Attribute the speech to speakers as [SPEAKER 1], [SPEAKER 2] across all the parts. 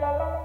[SPEAKER 1] Bye.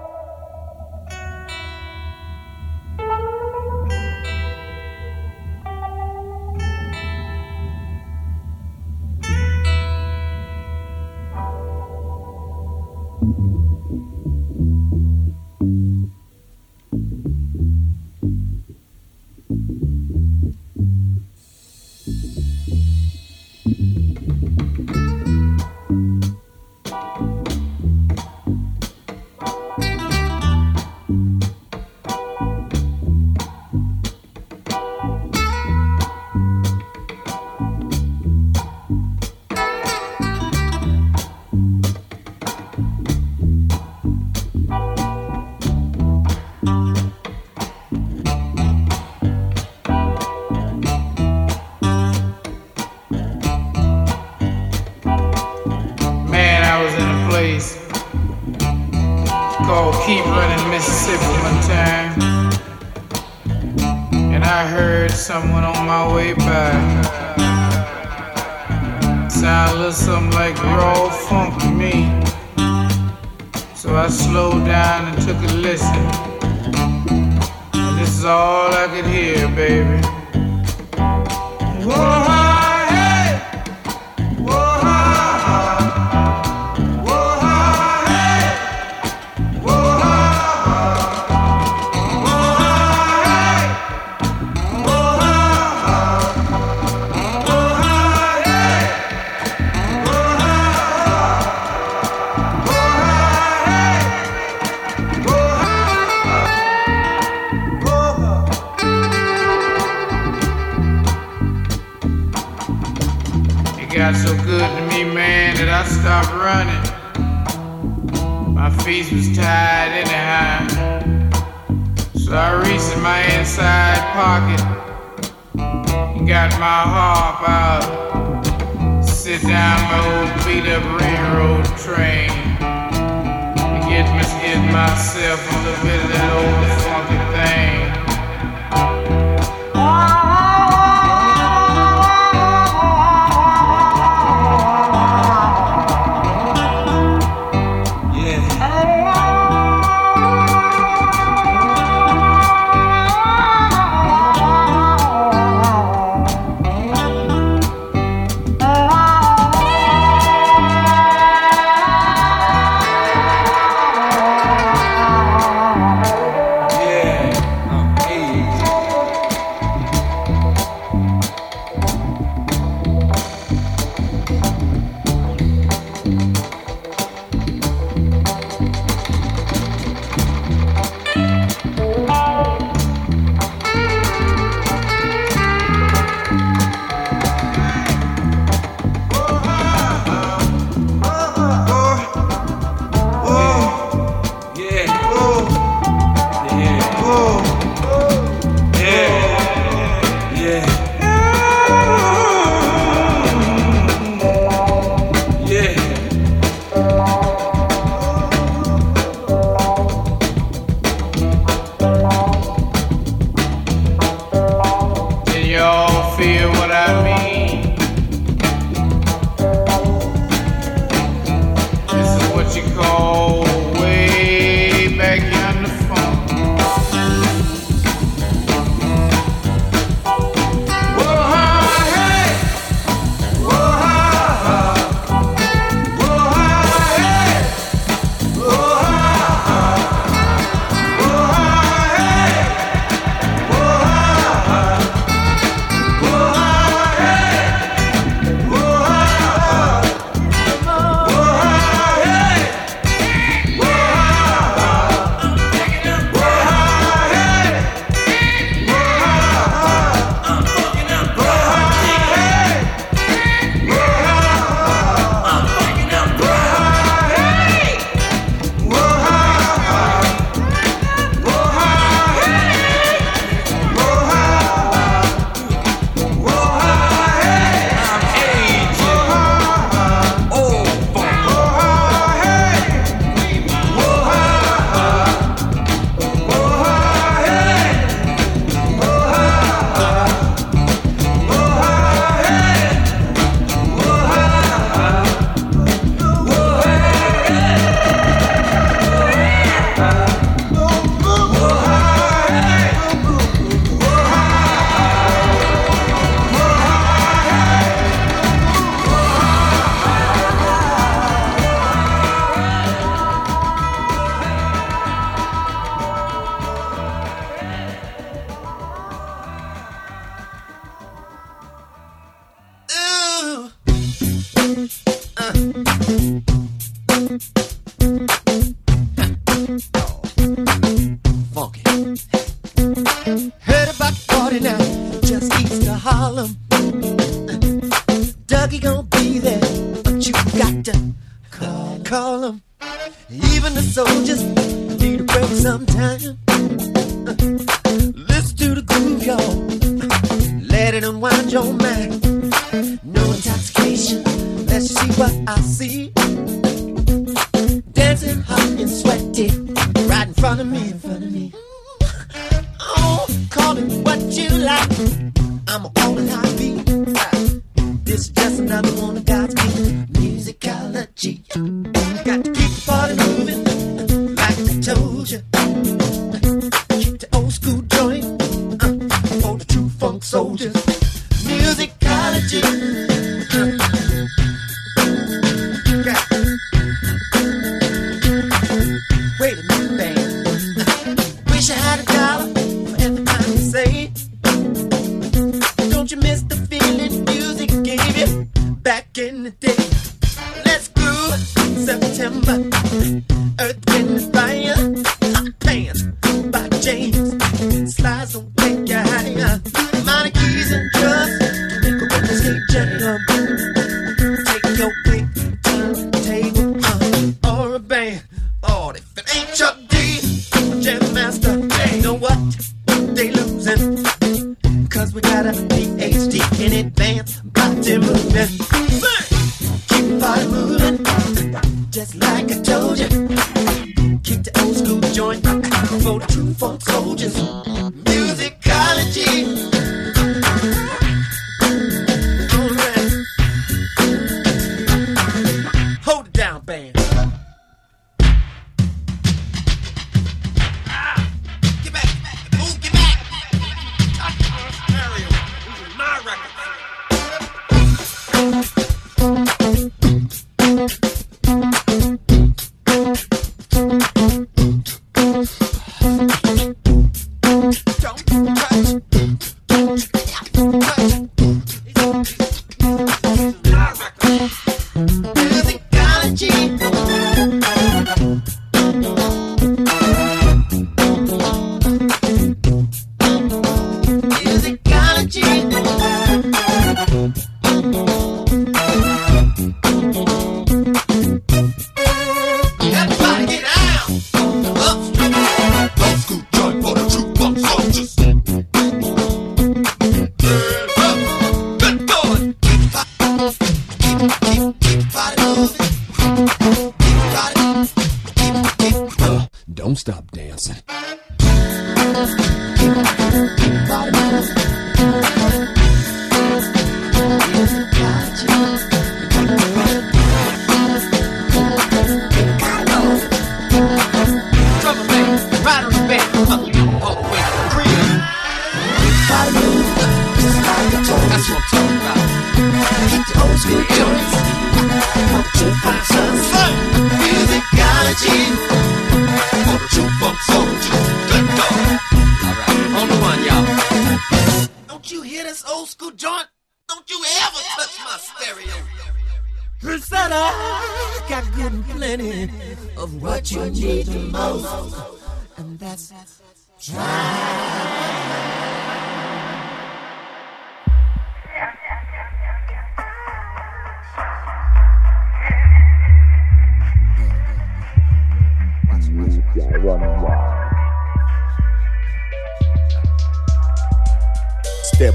[SPEAKER 1] someone on my
[SPEAKER 2] way back. Sound a little something like raw funk to me. So I slowed down and took a listen. And this is all I could hear, baby. Whoa. pocket. You got my harp out. Sit down my old beat up railroad train. and get, me, get myself a little bit of that old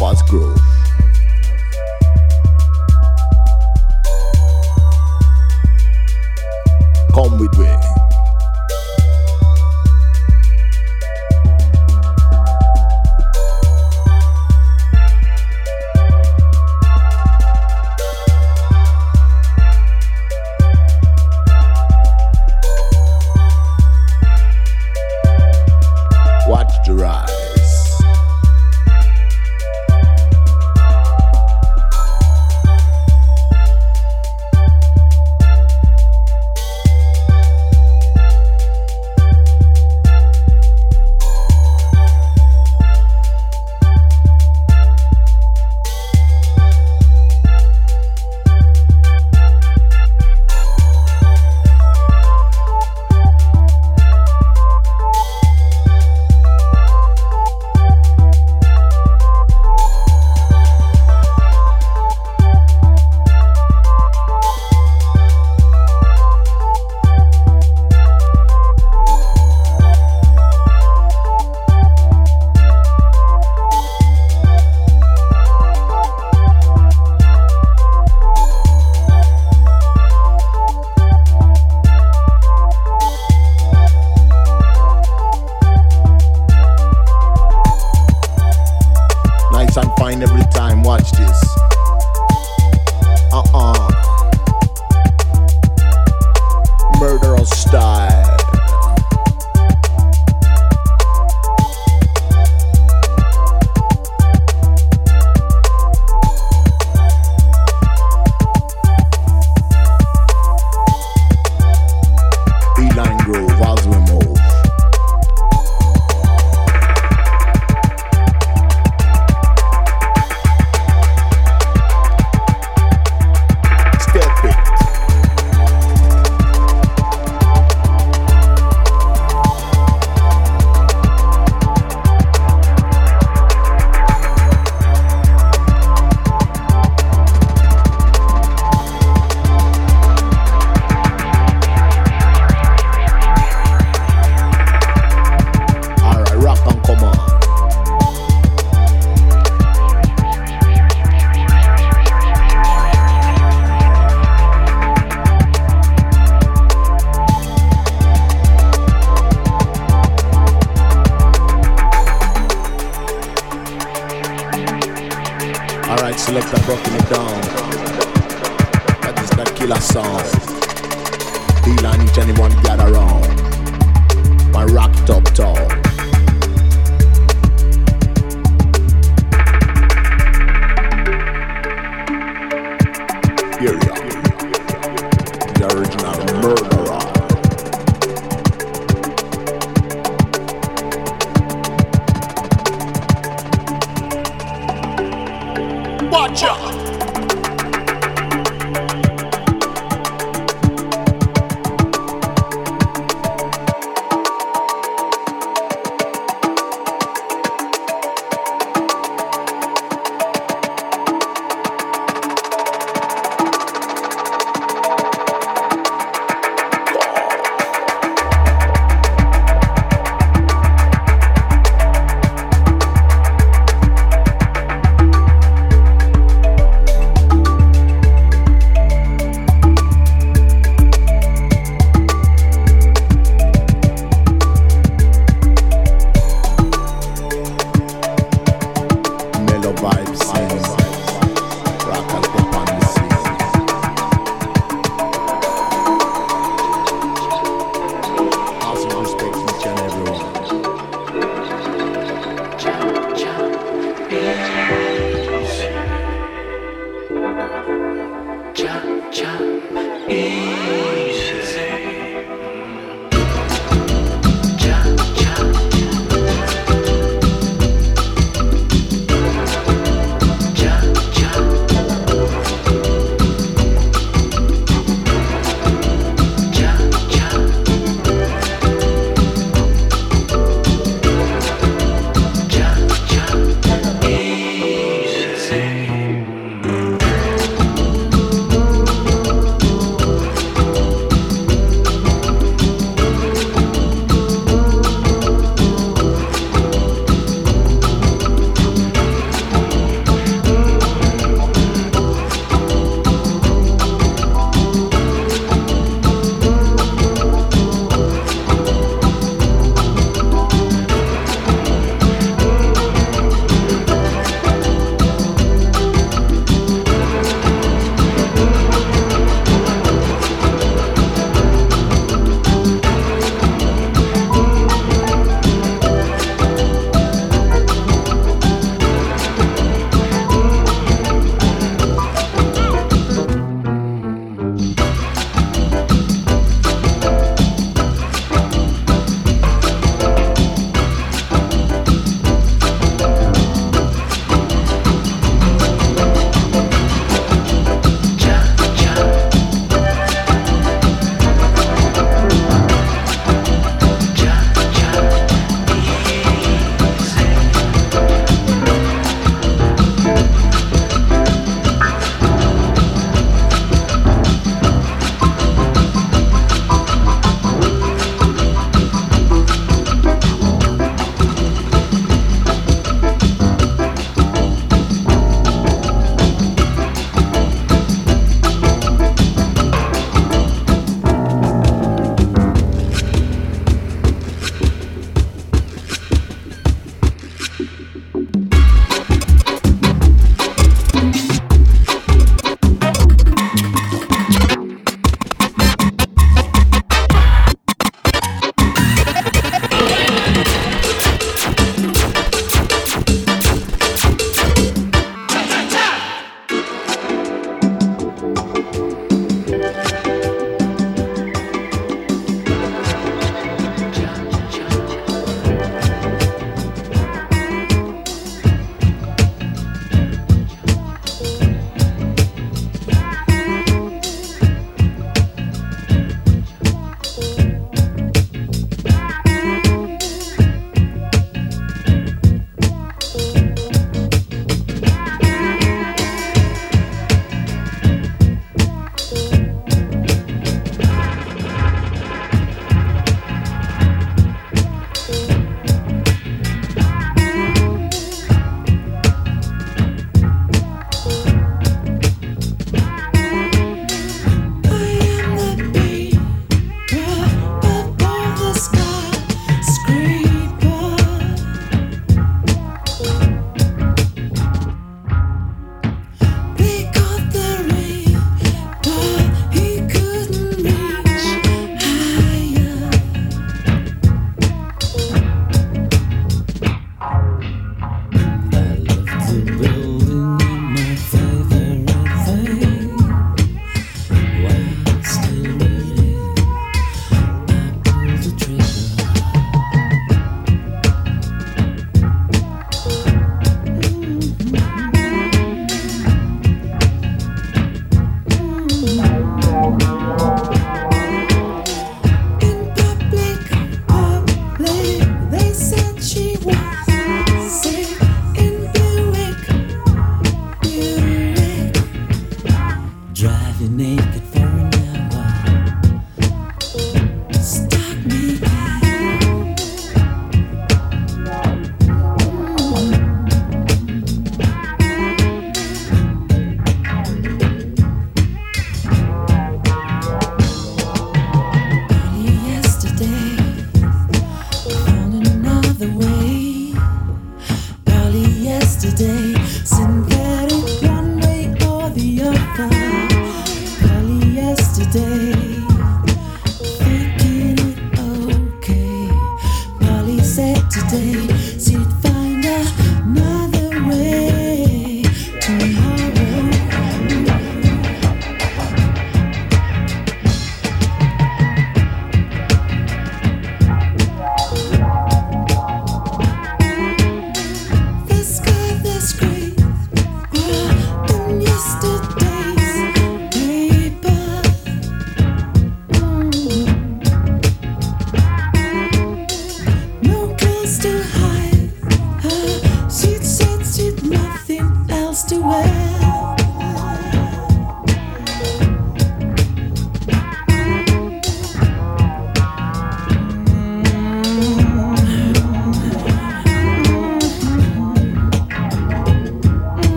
[SPEAKER 2] fast grow.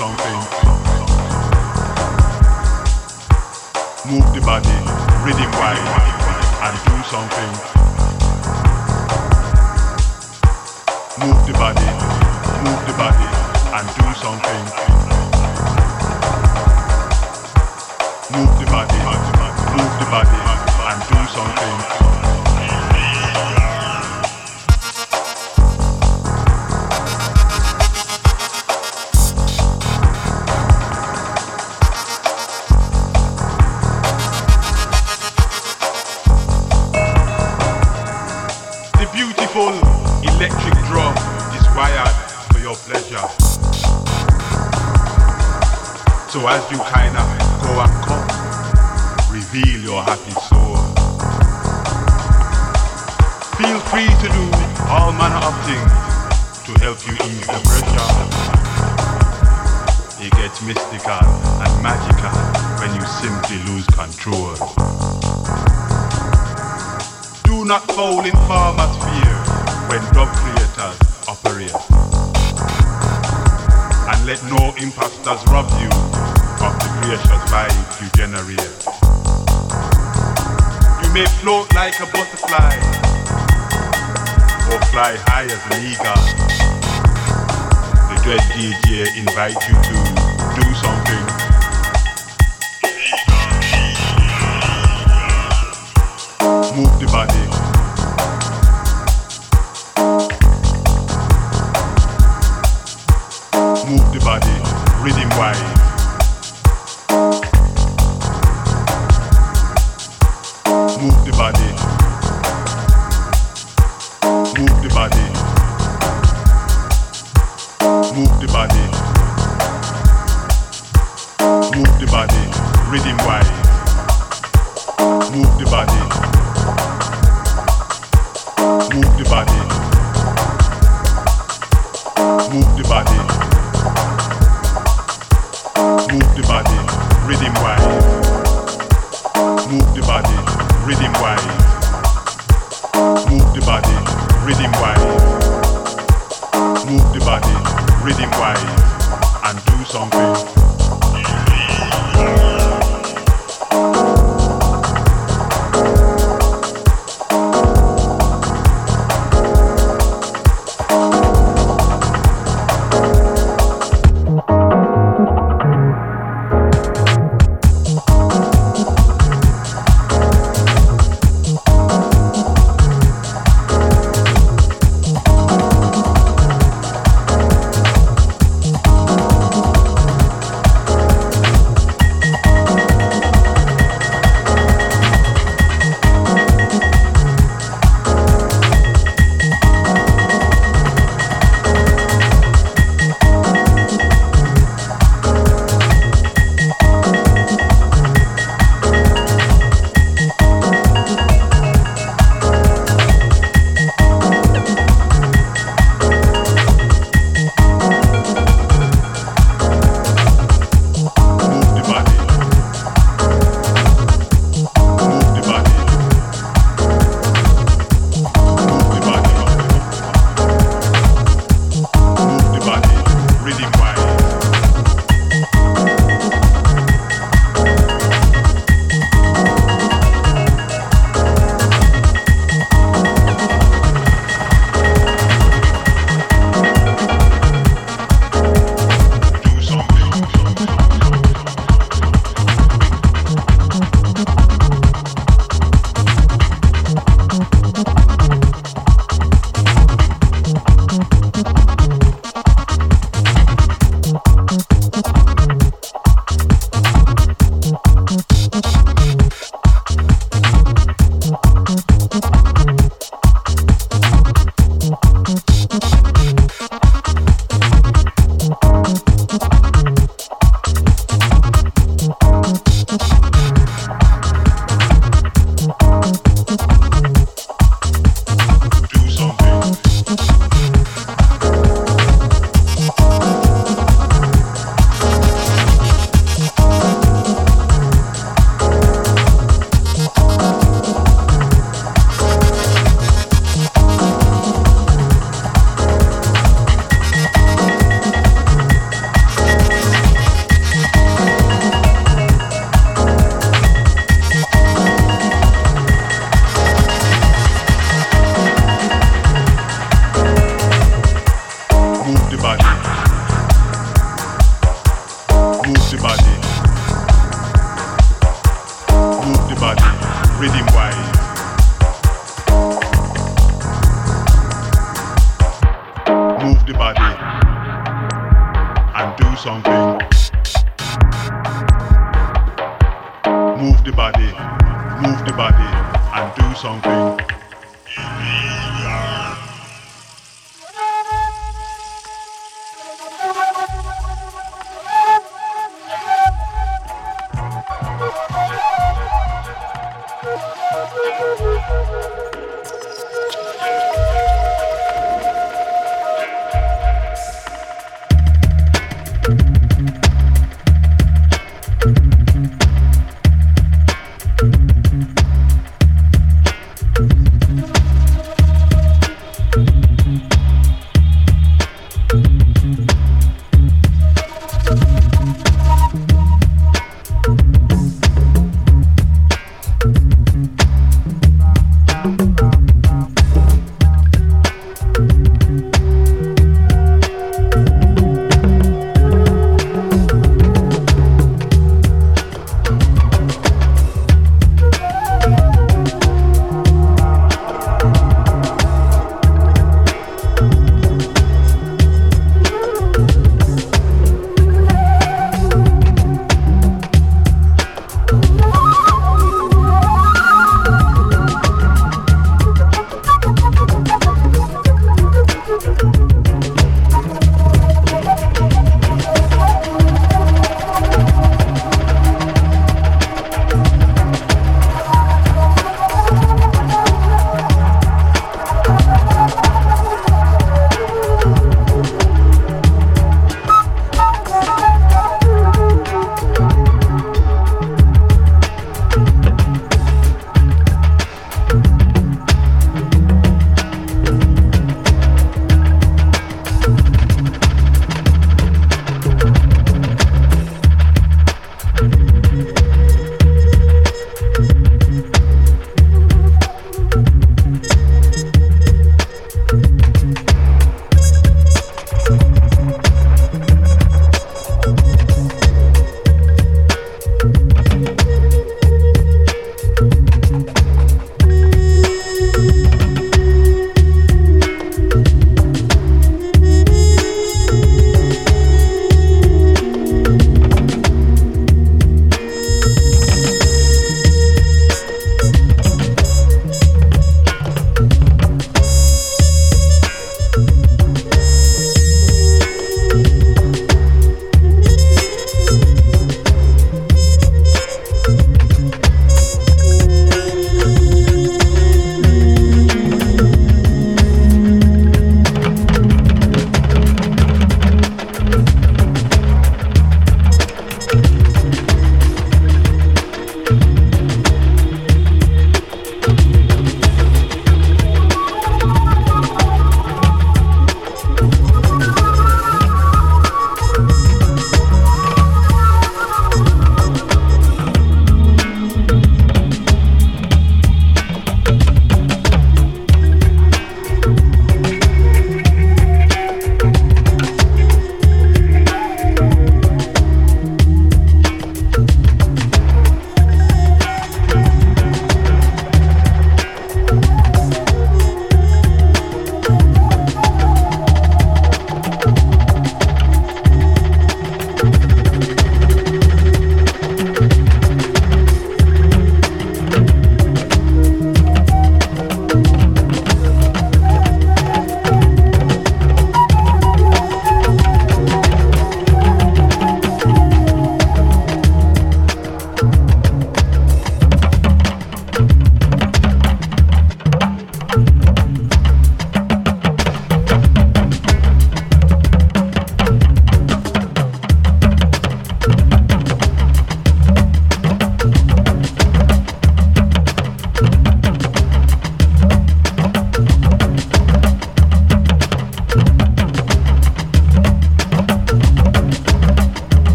[SPEAKER 2] Something. Move the body rhythm wise and do something. Move the body, move the body and do something. Move the body, move the body and do something. As you kinda go and come, reveal your happy soul. Feel free to do all manner of things to help you ease the pressure. It gets mystical and magical when you simply lose control. Do not fall in farmer's fear when dub creators operate. And let no imposters rob you the vibes you generate. You may float like a butterfly or fly high as an eagle. The dread DJ invite you to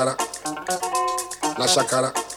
[SPEAKER 3] shakara, la shakara.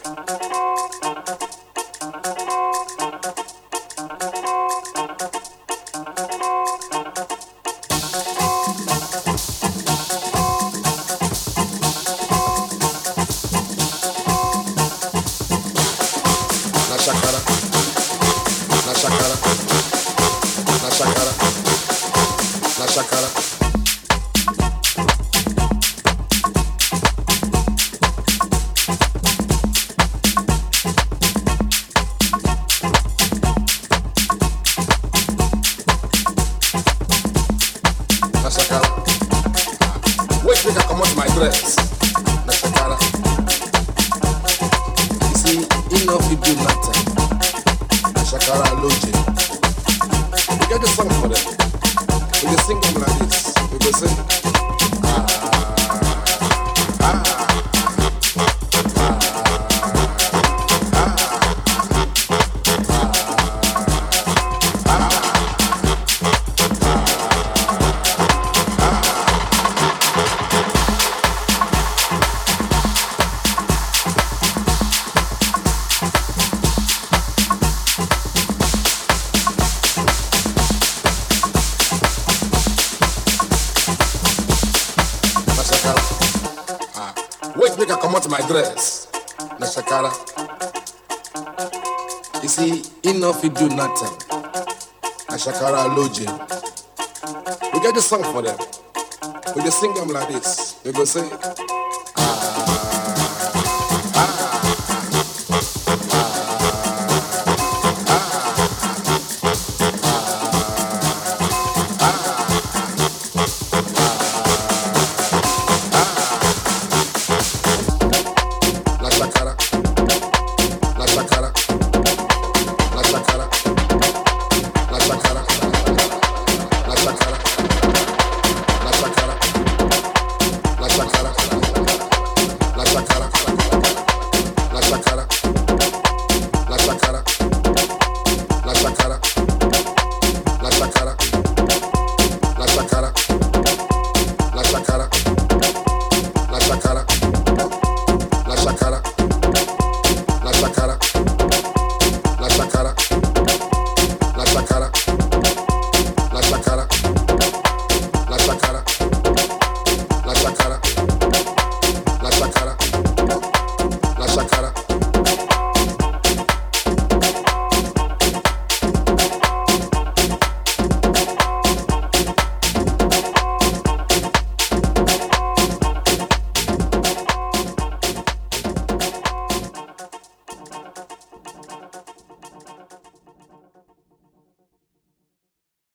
[SPEAKER 3] You see, enough you do nothing. Ashakara Loje. We get the song for them. We just sing them like this. We go say,